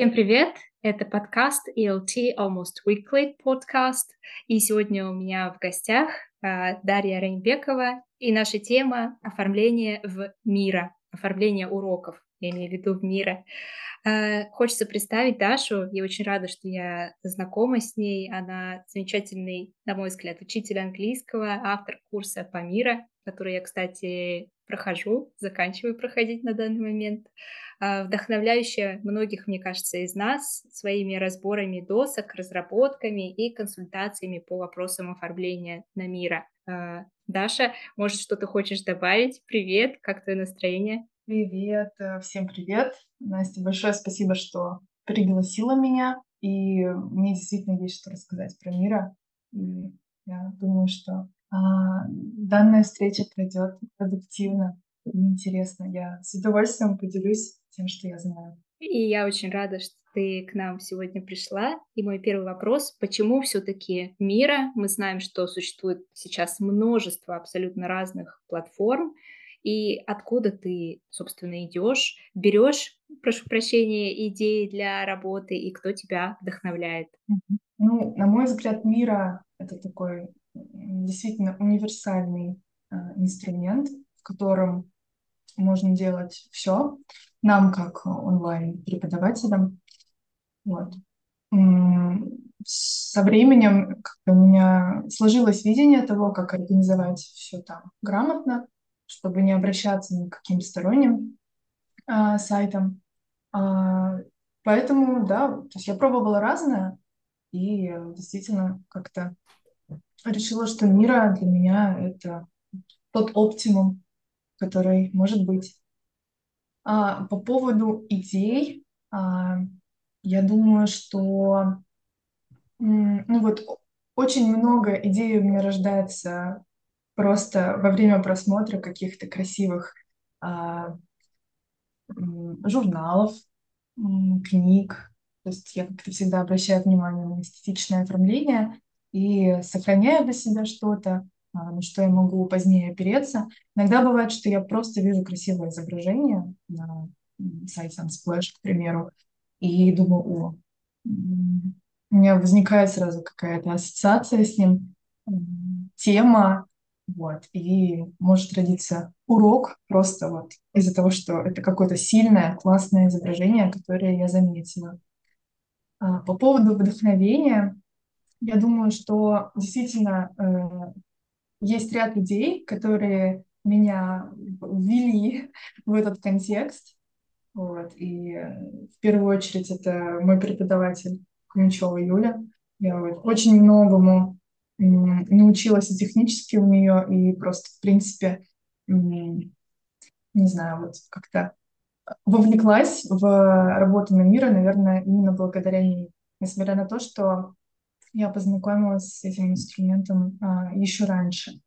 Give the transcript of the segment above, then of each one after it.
Всем привет! Это подкаст ELT Almost Weekly подкаст. И сегодня у меня в гостях а, Дарья Рейнбекова и наша тема оформление в мира, оформление уроков, я имею в виду в мира. А, хочется представить Дашу. Я очень рада, что я знакома с ней. Она замечательный, на мой взгляд, учитель английского, автор курса по мира, который я, кстати, прохожу, заканчиваю проходить на данный момент. А, вдохновляющая многих, мне кажется, из нас своими разборами досок, разработками и консультациями по вопросам оформления на мира. А, Даша, может, что-то хочешь добавить? Привет, как твое настроение? Привет, э, всем привет. Настя, большое спасибо, что пригласила меня. И мне действительно есть что рассказать про мира. И я думаю, что данная встреча пройдет продуктивно интересно. Я с удовольствием поделюсь тем, что я знаю. И я очень рада, что ты к нам сегодня пришла. И мой первый вопрос, почему все-таки мира? Мы знаем, что существует сейчас множество абсолютно разных платформ. И откуда ты, собственно, идешь, берешь, прошу прощения, идеи для работы, и кто тебя вдохновляет? Ну, на мой взгляд, мира — это такой действительно универсальный э, инструмент, в котором можно делать все. Нам, как онлайн-преподавателям. Вот. Со временем у меня сложилось видение того, как организовать все там грамотно, чтобы не обращаться ни к каким сторонним а, сайтам. А, поэтому, да, то есть я пробовала разное, и действительно как-то решила, что мира для меня это тот оптимум, который может быть. А, по поводу идей, а, я думаю, что ну вот очень много идей у меня рождается просто во время просмотра каких-то красивых а, журналов, книг. То есть я как-то всегда обращаю внимание на эстетичное оформление и сохраняю для себя что-то, а, на что я могу позднее опереться. Иногда бывает, что я просто вижу красивое изображение на сайте Unsplash, к примеру, и думаю, о, у меня возникает сразу какая-то ассоциация с ним, тема, вот, и может родиться урок просто вот из-за того, что это какое-то сильное, классное изображение, которое я заметила. А, по поводу вдохновения, я думаю, что действительно э, есть ряд людей, которые меня ввели в этот контекст. Вот. И э, в первую очередь это мой преподаватель Кумичева Юля. Я вот очень многому научилась и технически у нее, и просто, в принципе, не знаю, вот как-то вовлеклась в работу на мира, наверное, именно благодаря ней. Несмотря на то, что я познакомилась с этим инструментом а, еще раньше.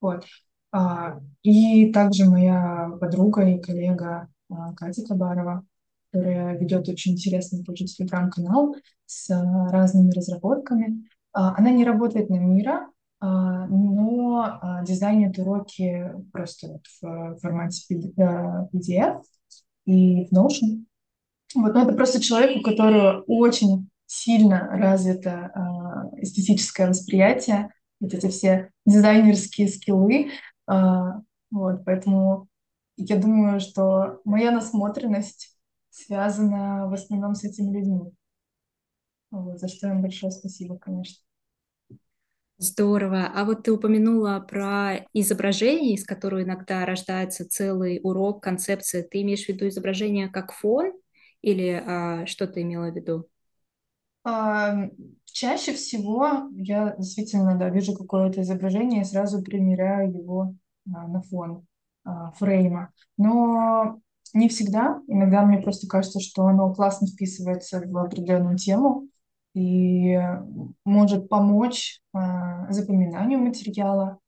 Вот. А, и также моя подруга и коллега а, Катя Кабарова, которая ведет очень интересный тоже телеграм-канал с а, разными разработками. А, она не работает на мира, а, но а, дизайнит уроки просто вот в формате PDF и в Notion. Вот, но это просто человек, у которого очень сильно развито э, эстетическое восприятие, вот эти все дизайнерские скиллы. Э, вот, поэтому я думаю, что моя насмотренность связана в основном с этими людьми. Вот, за что им большое спасибо, конечно. Здорово. А вот ты упомянула про изображение, из которого иногда рождается целый урок, концепция. Ты имеешь в виду изображение как фон или а, что ты имела в виду? А, чаще всего я действительно да, вижу какое-то изображение и сразу примеряю его а, на фон а, фрейма. Но не всегда. Иногда мне просто кажется, что оно классно вписывается в определенную тему и может помочь запоминанию материала.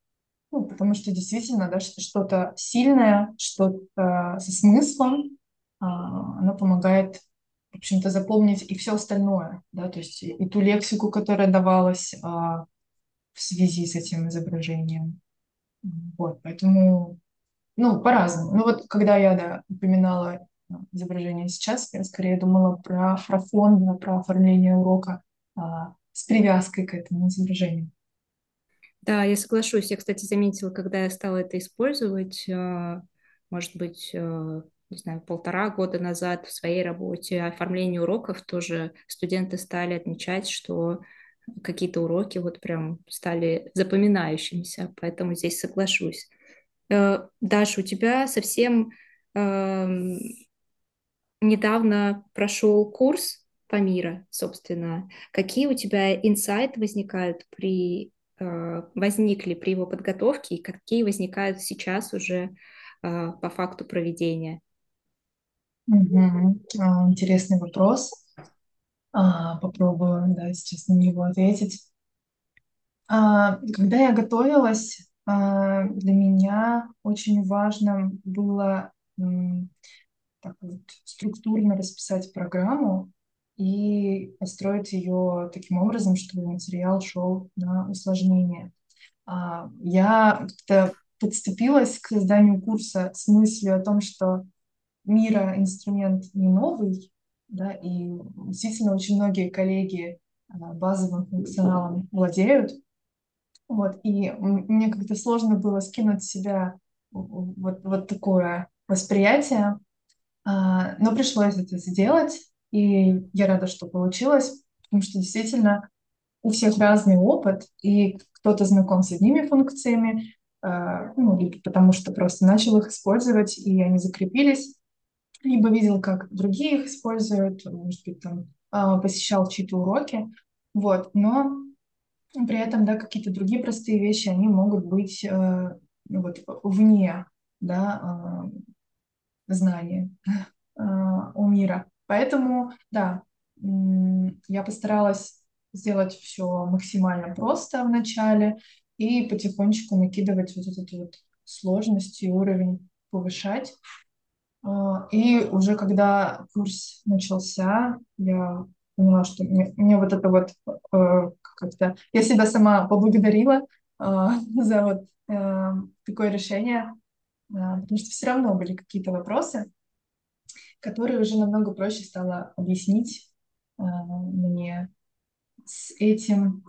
Ну, потому что действительно, да, что-то сильное, что-то со смыслом, оно помогает в общем-то, запомнить и все остальное, да, то есть и ту лексику, которая давалась а, в связи с этим изображением. Вот, поэтому, ну, по-разному. Ну, вот когда я, да, упоминала изображение. Сейчас я скорее думала про, про фон, про оформление урока а, с привязкой к этому изображению. Да, я соглашусь. Я, кстати, заметила, когда я стала это использовать, э, может быть, э, не знаю, полтора года назад в своей работе оформление уроков тоже студенты стали отмечать, что какие-то уроки вот прям стали запоминающимися, поэтому здесь соглашусь. Э, Даша, у тебя совсем эм, недавно прошел курс по мира, собственно. Какие у тебя инсайты возникают при э, возникли при его подготовке и какие возникают сейчас уже э, по факту проведения? Угу. Интересный вопрос. А, попробую, да, сейчас на него ответить. А, когда я готовилась, а, для меня очень важно было так вот, структурно расписать программу и построить ее таким образом, чтобы материал шел на усложнение. А, я как-то подступилась к созданию курса с мыслью о том, что мира инструмент не новый, да, и действительно очень многие коллеги а, базовым функционалом владеют. Вот, и мне как-то сложно было скинуть с себя вот, вот такое восприятие, а, но пришлось это сделать, и я рада, что получилось, потому что действительно у всех разный опыт, и кто-то знаком с одними функциями, а, ну, потому что просто начал их использовать, и они закрепились, либо видел, как другие их используют, может быть, там а, посещал чьи-то уроки, вот, но при этом, да, какие-то другие простые вещи, они могут быть э, вот вне, да, э, знания э, у мира. Поэтому, да, я постаралась сделать все максимально просто в начале и потихонечку накидывать вот эту вот сложность и уровень повышать. А, и уже когда курс начался, я поняла, что мне, мне вот это вот э, как-то... Я себя сама поблагодарила э, за вот э, такое решение, э, потому что все равно были какие-то вопросы, которые уже намного проще стало объяснить э, мне с этим,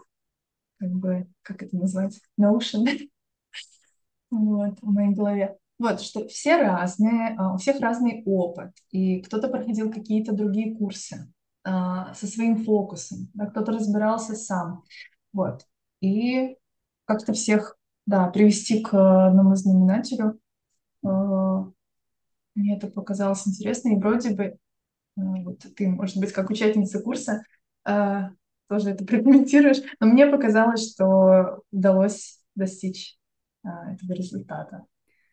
как бы, как это назвать, notion, вот, в моей голове. Вот, что все разные, а, у всех разный опыт, и кто-то проходил какие-то другие курсы а, со своим фокусом, да, кто-то разбирался сам, вот. И как-то всех, да, привести к одному знаменателю, а, мне это показалось интересно, и вроде бы, вот ты, может быть, как участница курса, тоже это прокомментируешь, но мне показалось, что удалось достичь этого результата.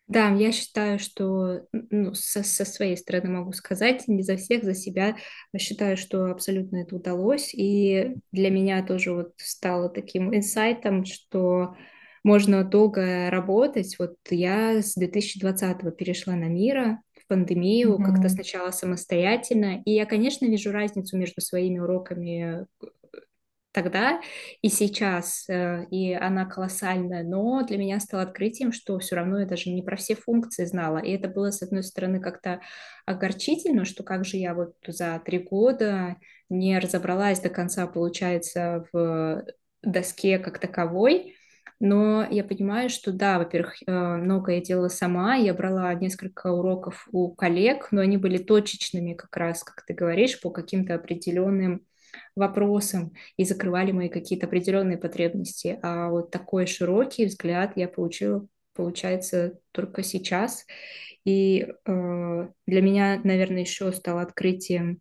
Да, я считаю, что ну, со, со своей стороны могу сказать, не за всех, за себя. Считаю, что абсолютно это удалось. И для меня тоже вот стало таким инсайтом, что можно долго работать. Вот я с 2020 перешла на Мира в пандемию, mm-hmm. как-то сначала самостоятельно. И я, конечно, вижу разницу между своими уроками тогда и сейчас, э, и она колоссальная, но для меня стало открытием, что все равно я даже не про все функции знала, и это было, с одной стороны, как-то огорчительно, что как же я вот за три года не разобралась до конца, получается, в доске как таковой, но я понимаю, что да, во-первых, э, многое я делала сама, я брала несколько уроков у коллег, но они были точечными как раз, как ты говоришь, по каким-то определенным вопросам и закрывали мои какие-то определенные потребности. А вот такой широкий взгляд я получила, получается, только сейчас. И э, для меня, наверное, еще стало открытием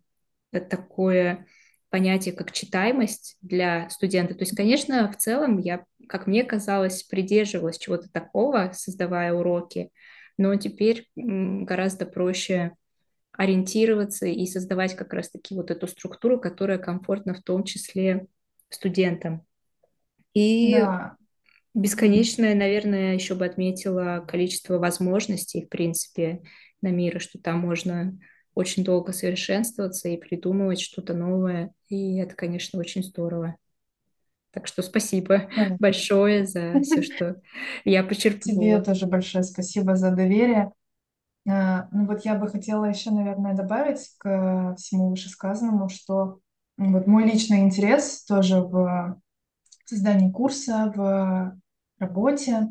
такое понятие, как читаемость для студента. То есть, конечно, в целом я, как мне казалось, придерживалась чего-то такого, создавая уроки, но теперь гораздо проще ориентироваться и создавать как раз-таки вот эту структуру, которая комфортна в том числе студентам. И да. бесконечное, наверное, еще бы отметила количество возможностей, в принципе, на мире, что там можно очень долго совершенствоваться и придумывать что-то новое. И это, конечно, очень здорово. Так что спасибо да. большое за все, что я почерпнула. Тебе тоже большое спасибо за доверие. А, Ну вот я бы хотела еще, наверное, добавить к всему вышесказанному, что вот мой личный интерес тоже в создании курса, в работе,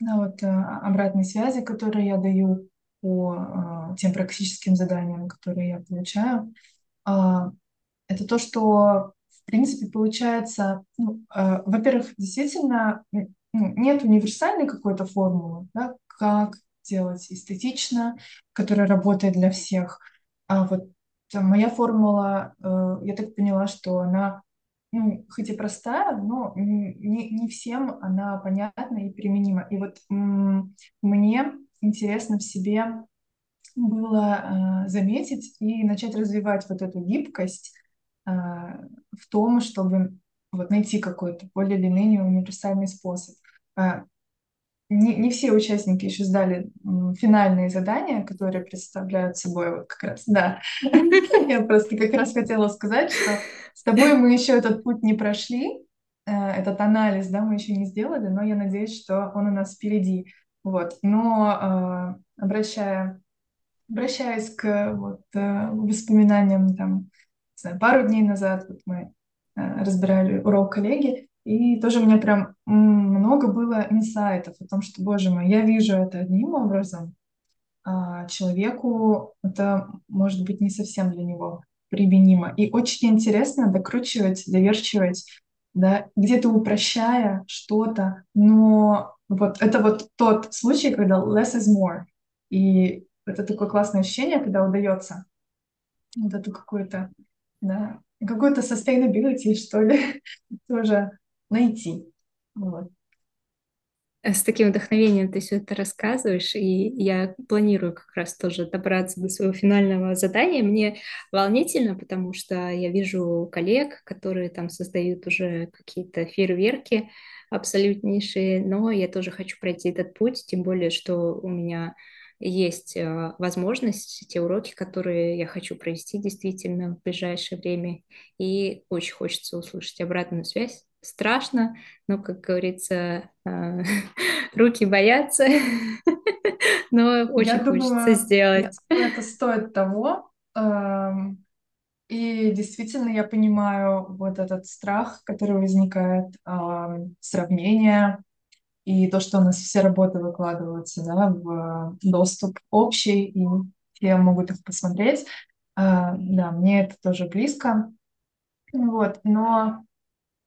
да, вот э, обратной связи, которые я даю по э, тем практическим заданиям, которые я получаю, а, это то, что в принципе получается, ну, во-первых, действительно ну, нет универсальной какой-то формулы, да, как делать эстетично, которая работает для всех. А вот моя формула, э, я так поняла, что она ну, хоть и простая, но не, не всем она понятна и применима. И вот мне интересно в себе было э, заметить и начать развивать вот эту гибкость э, в том, чтобы вот найти какой-то более или менее универсальный способ. Не, не все участники еще сдали финальные задания, которые представляют собой вот как раз, да. Я просто как раз хотела сказать, что с тобой мы еще этот путь не прошли, э, этот анализ, да, мы еще не сделали, но я надеюсь, что он у нас впереди. Вот. Но э, обращая, обращаясь к вот, э, воспоминаниям там, знаю, пару дней назад, вот мы разбирали урок коллеги, и тоже у меня прям много было инсайтов о том, что, боже мой, я вижу это одним образом, а человеку это может быть не совсем для него применимо. И очень интересно докручивать, доверчивать, да, где-то упрощая что-то, но вот это вот тот случай, когда less is more. И это такое классное ощущение, когда удается вот эту какую-то, да, какую-то sustainability, что ли, тоже найти. Вот. С таким вдохновением ты все это рассказываешь, и я планирую как раз тоже добраться до своего финального задания. Мне волнительно, потому что я вижу коллег, которые там создают уже какие-то фейерверки абсолютнейшие, но я тоже хочу пройти этот путь, тем более, что у меня есть э, возможность, те уроки, которые я хочу провести действительно в ближайшее время, и очень хочется услышать обратную связь. Страшно, но, как говорится, э, руки боятся, но очень я хочется думаю, сделать. Это стоит того. Эм, и действительно я понимаю вот этот страх, который возникает, сравнение, и то, что у нас все работы выкладываются да, в доступ общий, и все могут их посмотреть. А, да, мне это тоже близко. Вот, но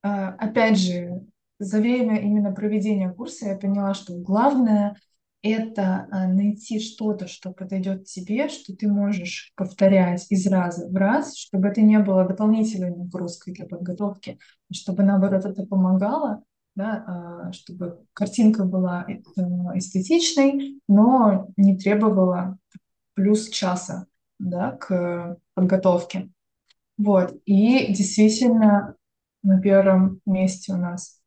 опять же, за время именно проведения курса я поняла, что главное это а, найти что-то, что подойдет тебе, что ты можешь повторять из раза в раз, чтобы это не было дополнительной нагрузкой для подготовки, чтобы наоборот это помогало, да, а, чтобы картинка была э, эстетичной, но не требовала плюс часа да, к подготовке. Вот. И действительно на первом месте у нас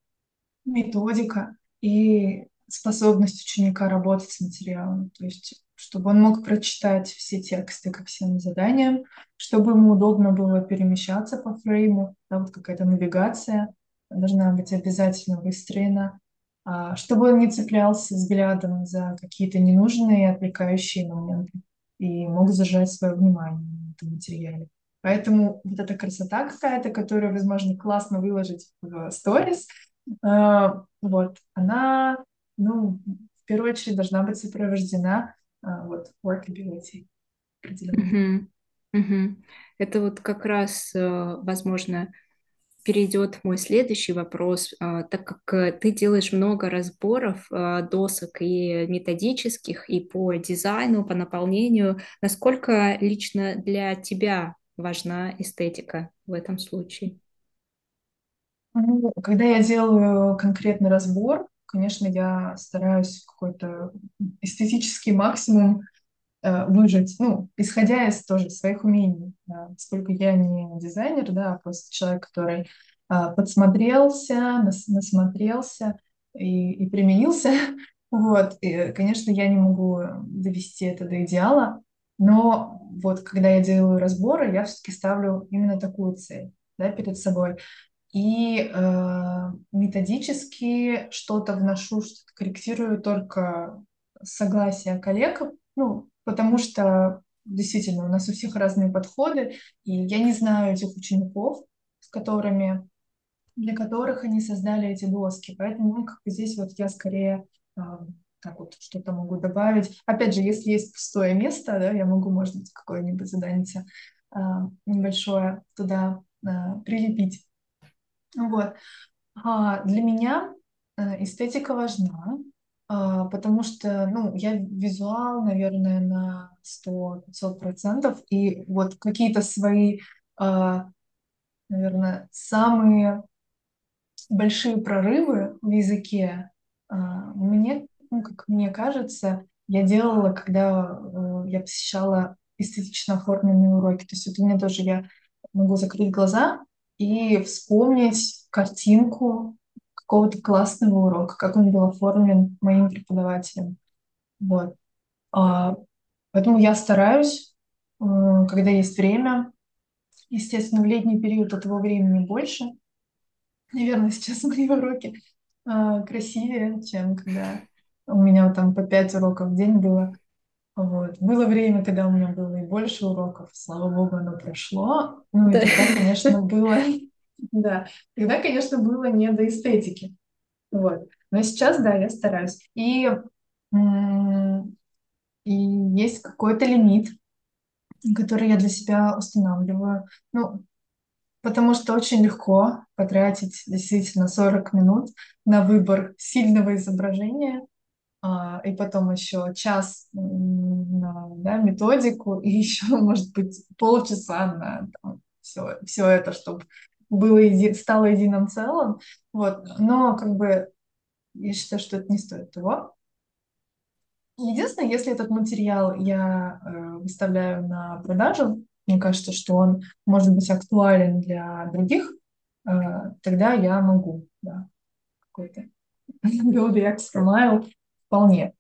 методика и способность ученика работать с материалом. То есть чтобы он мог прочитать все тексты ко всем заданиям, чтобы ему удобно было перемещаться по фрейму, да, вот какая-то навигация должна быть обязательно выстроена, а, чтобы он не цеплялся взглядом за какие-то ненужные отвлекающие моменты и мог зажать свое внимание на этом материале. Поэтому вот эта красота какая-то, которую, возможно, классно выложить в сторис, а, вот, она, ну, в первую очередь должна быть сопровождена а, вот workability. Угу. Это вот как раз, э, возможно, перейдет мой следующий вопрос, а, так как э, ты делаешь много разборов досок и методических, и по дизайну, по наполнению, насколько лично для тебя важна эстетика в этом случае? Ну, когда я делаю конкретный разбор, конечно, я стараюсь какой-то эстетический максимум э, выжить, ну, исходя из тоже своих умений, поскольку я не дизайнер, да, а просто человек, который э, подсмотрелся, нас, насмотрелся и, и применился, вот, и, конечно, я не могу довести это до идеала, но вот когда я делаю разборы, я все-таки ставлю именно такую цель, да, перед собой. И э, методически что-то вношу, что-то корректирую только согласие коллег, ну, потому что действительно у нас у всех разные подходы, и я не знаю этих учеников, с которыми, для которых они создали эти доски, поэтому ну, как бы здесь вот я скорее а, так вот что-то могу добавить. Опять же, если есть пустое место, да, я могу, может быть, какое-нибудь задание а, небольшое туда а, прилепить. Вот. А, для меня э, эстетика важна, а, потому что, ну, я визуал, наверное, на 100-500%, и вот какие-то свои, наверное, самые большие прорывы в языке мне, ну, как мне кажется, я делала, когда э, я посещала эстетично оформленные уроки. То есть у меня тоже я могу закрыть глаза и вспомнить картинку какого-то классного урока, как он был оформлен моим преподавателем. Вот. А, поэтому я стараюсь, э, когда есть время, естественно, в летний период этого времени больше. Наверное, сейчас мои уроки а, красивее, чем когда у меня там по пять уроков в день было. Вот. Было время, когда у меня было и больше уроков, слава богу, оно прошло. Ну и тогда, конечно, было... Да, тогда, конечно, было не до эстетики. Вот. Но сейчас, да, я стараюсь. И, и есть какой-то лимит, который я для себя устанавливаю. Ну, потому что очень легко потратить действительно 40 минут на выбор сильного изображения, и потом еще час на да, методику, и еще, может быть, полчаса на там, все, все это, чтобы было еди, стало единым целым. Вот. Но как бы я считаю, что это не стоит того. Единственное, если этот материал я э, выставляю на продажу, мне кажется, что он может быть актуален для других, э, тогда я могу, да, какой-то go the extra mile вполне.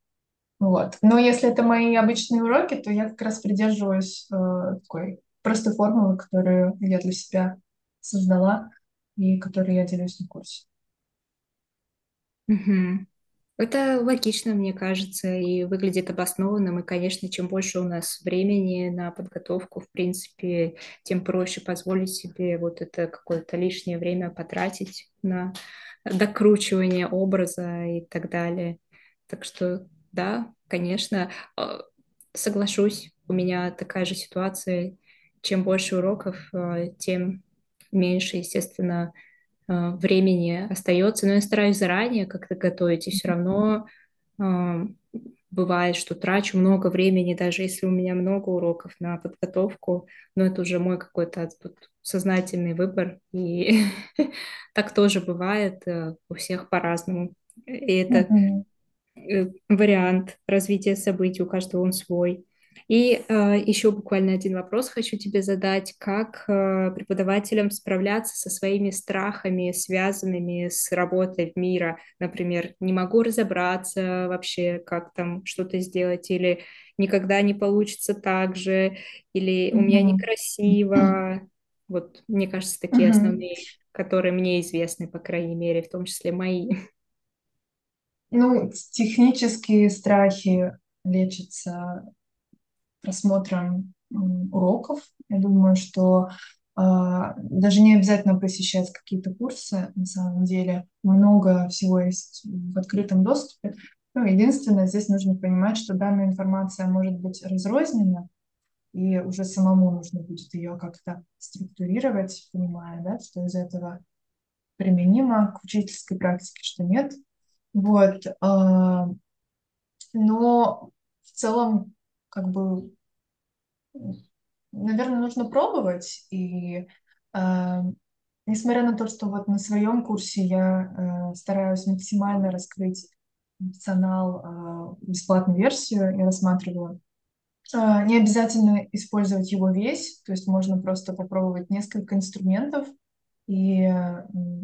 Вот. Но если это мои обычные уроки, то я как раз придерживаюсь э, такой простой формулы, которую я для себя создала и которой я делюсь на курсе. Угу. Это логично, мне кажется, и выглядит обоснованным. И, конечно, чем больше у нас времени на подготовку, в принципе, тем проще позволить себе вот это какое-то лишнее время потратить на докручивание образа и так далее. Так что, да, конечно, а, соглашусь, у меня такая же ситуация. Чем больше уроков, а, тем меньше, естественно, а, времени остается. Но я стараюсь заранее как-то готовить, и все равно бывает, что трачу много времени, даже если у меня много уроков на подготовку, но это уже мой какой-то сознательный выбор, и так тоже бывает э, у всех по-разному. И это Э, вариант развития событий, у каждого он свой. И э, еще буквально один вопрос хочу тебе задать. Как э, преподавателям справляться со своими страхами, связанными с работой в мира? Например, не могу разобраться вообще, как там что-то сделать, или никогда не получится так же, или у меня некрасиво. Вот, мне кажется, такие основные, которые мне известны, по крайней мере, в том числе мои. Ну, технические страхи лечатся просмотром уроков. Я думаю, что э, даже не обязательно посещать какие-то курсы. На самом деле много всего есть в открытом доступе. Ну, единственное, здесь нужно понимать, что данная информация может быть разрознена, и уже самому нужно будет ее как-то структурировать, понимая, да, что из этого применимо к учительской практике, что нет. Вот. А, но в целом, как бы, наверное, нужно пробовать. И а, несмотря на то, что вот на своем курсе я э, стараюсь максимально раскрыть функционал а, бесплатную версию, я рассматриваю не обязательно использовать его весь, то есть можно просто попробовать несколько инструментов, и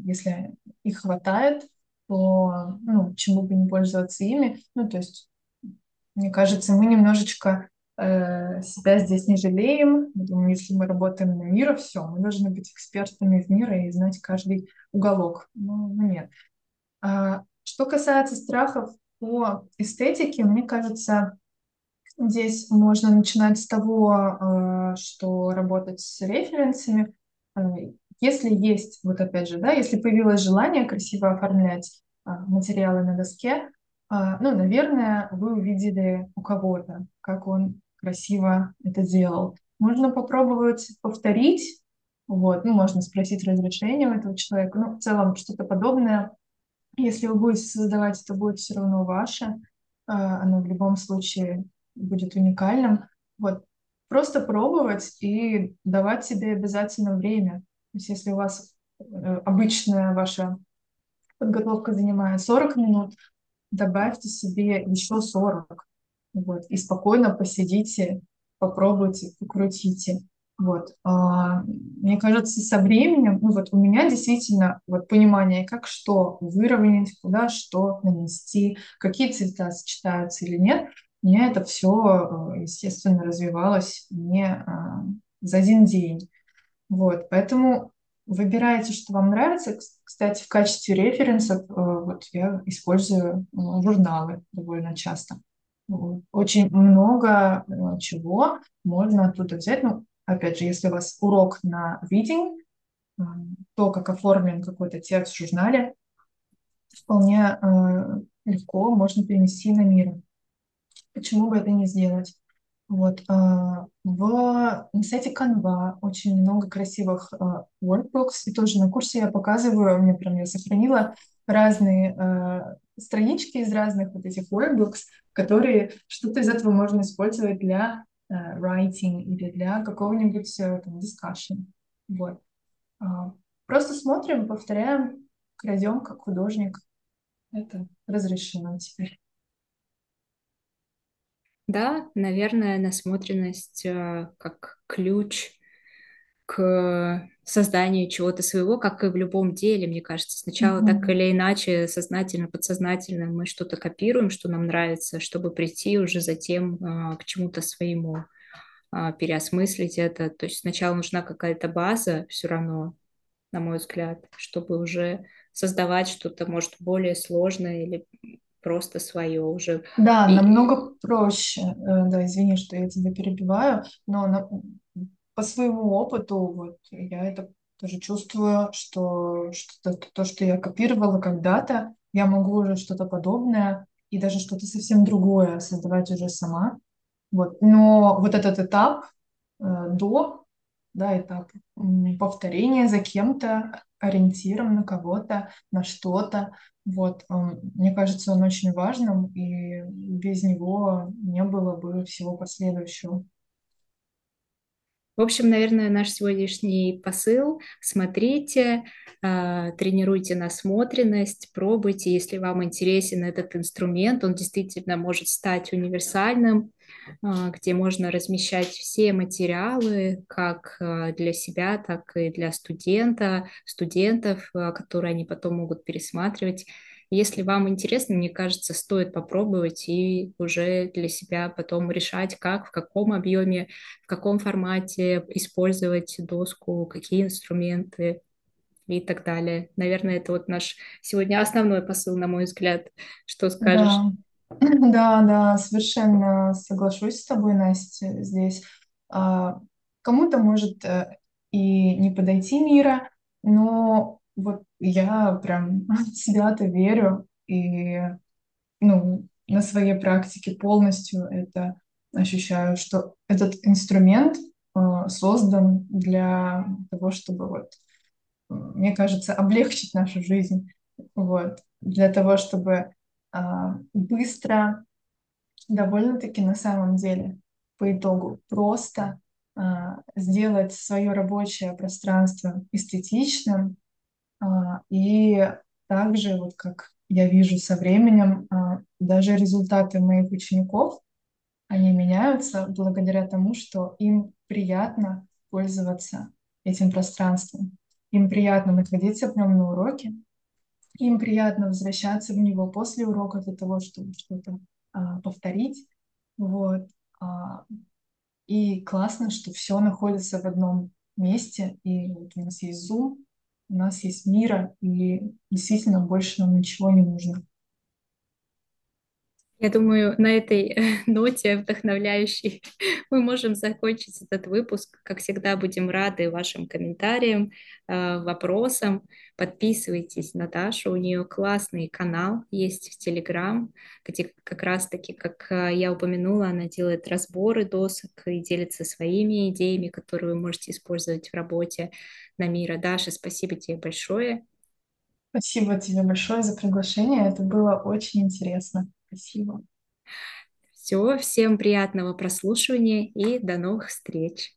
если их хватает, то ну, почему бы не пользоваться ими? Ну, то есть, мне кажется, мы немножечко э, себя здесь не жалеем. Думаю, если мы работаем на мира, все, мы должны быть экспертами в мире и знать каждый уголок. Ну, ну нет. А, что касается страхов по эстетике, мне кажется, Здесь можно начинать с того, э, что работать с референсами. Если есть, вот опять же, да, если появилось желание красиво оформлять э, материалы на доске, ну, наверное, вы увидели у кого-то, как он красиво это делал. Можно попробовать повторить, вот, ну, можно спросить разрешение у этого человека, ну, в целом что-то подобное. Если вы будете создавать, это будет все равно ваше, оно в любом случае будет уникальным. Вот. Просто пробовать и давать себе обязательно время. То есть если у вас э, обычная ваша подготовка занимает 40 минут, добавьте себе еще 40. Вот. И спокойно посидите, попробуйте, покрутите. Вот. А, мне кажется, со временем, ну вот у меня действительно вот понимание, как что выровнять, куда что нанести, какие цвета сочетаются или нет, у меня это все, э, естественно, развивалось не а, за один день. Вот, поэтому выбирайте, что вам нравится. Кстати, в качестве референсов э, вот я использую э, журналы довольно часто. Очень много чего можно оттуда взять. Ну, опять же, если у вас урок на reading, то, как оформлен какой-то текст в журнале, вполне легко можно перенести на мир. Почему бы это не сделать? Вот, а, в, сайте Canva очень много красивых а, workbooks, и тоже на курсе я показываю, мне прям я сохранила разные а, странички из разных вот этих workbooks, которые что-то из этого можно использовать для writing или для какого-нибудь э, там, discussion. Вот. Просто смотрим, повторяем, крадем как художник. Это разрешено теперь. Да, наверное, насмотренность э, как ключ к созданию чего-то своего, как и в любом деле, мне кажется. Сначала mm-hmm. так или иначе, сознательно, подсознательно мы что-то копируем, что нам нравится, чтобы прийти уже затем а, к чему-то своему, а, переосмыслить это. То есть сначала нужна какая-то база все равно, на мой взгляд, чтобы уже создавать что-то, может, более сложное или просто свое уже. Да, и... намного проще. Э, да, извини, что я тебя перебиваю, но на... по своему опыту вот я это тоже чувствую, что, что то, что я копировала когда-то, я могу уже что-то подобное и даже что-то совсем другое создавать уже сама. Вот. Но вот этот этап э, до, да, этап повторения за кем-то, ориентиром на кого-то, на что-то, вот, мне кажется, он очень важным, и без него не было бы всего последующего. В общем, наверное, наш сегодняшний посыл – смотрите, а, тренируйте насмотренность, пробуйте, если вам интересен этот инструмент, он действительно может стать универсальным, где можно размещать все материалы, как а, для себя, так и для студента, студентов, которые они потом могут пересматривать. Если вам интересно, мне кажется, стоит попробовать и уже для себя потом решать, как, в каком объеме, в каком формате использовать доску, какие инструменты и так далее. Наверное, это вот наш сегодня основной посыл, на мой взгляд. Что скажешь? Да, да, да совершенно соглашусь с тобой, Настя, здесь. А, кому-то может э, и не подойти мира, но вот я прям свято верю и ну, на своей практике полностью это ощущаю, что этот инструмент э, создан для того, чтобы вот, мне кажется, облегчить нашу жизнь, вот, для того, чтобы быстро, довольно-таки на самом деле, по итогу, просто э, сделать свое рабочее пространство эстетичным, а, и также, вот как я вижу со временем, а, даже результаты моих учеников, они меняются благодаря тому, что им приятно пользоваться этим пространством. Им приятно находиться в нем на уроке, им приятно возвращаться в него после урока для того, чтобы что-то а, повторить. Вот. А, и классно, что все находится в одном месте. И вот у нас есть Zoom, у нас есть мира, и действительно больше нам ничего не нужно. Я думаю, на этой ноте вдохновляющей мы можем закончить этот выпуск. Как всегда, будем рады вашим комментариям, э, вопросам. Подписывайтесь на Дашу, у нее классный канал есть в Телеграм, где как раз-таки, как э, я упомянула, она делает разборы досок и делится своими идеями, которые вы можете использовать в работе на мира. Даша, спасибо тебе большое. Спасибо тебе большое за приглашение. Это было очень интересно. Спасибо. Все, всем приятного прослушивания и до новых встреч.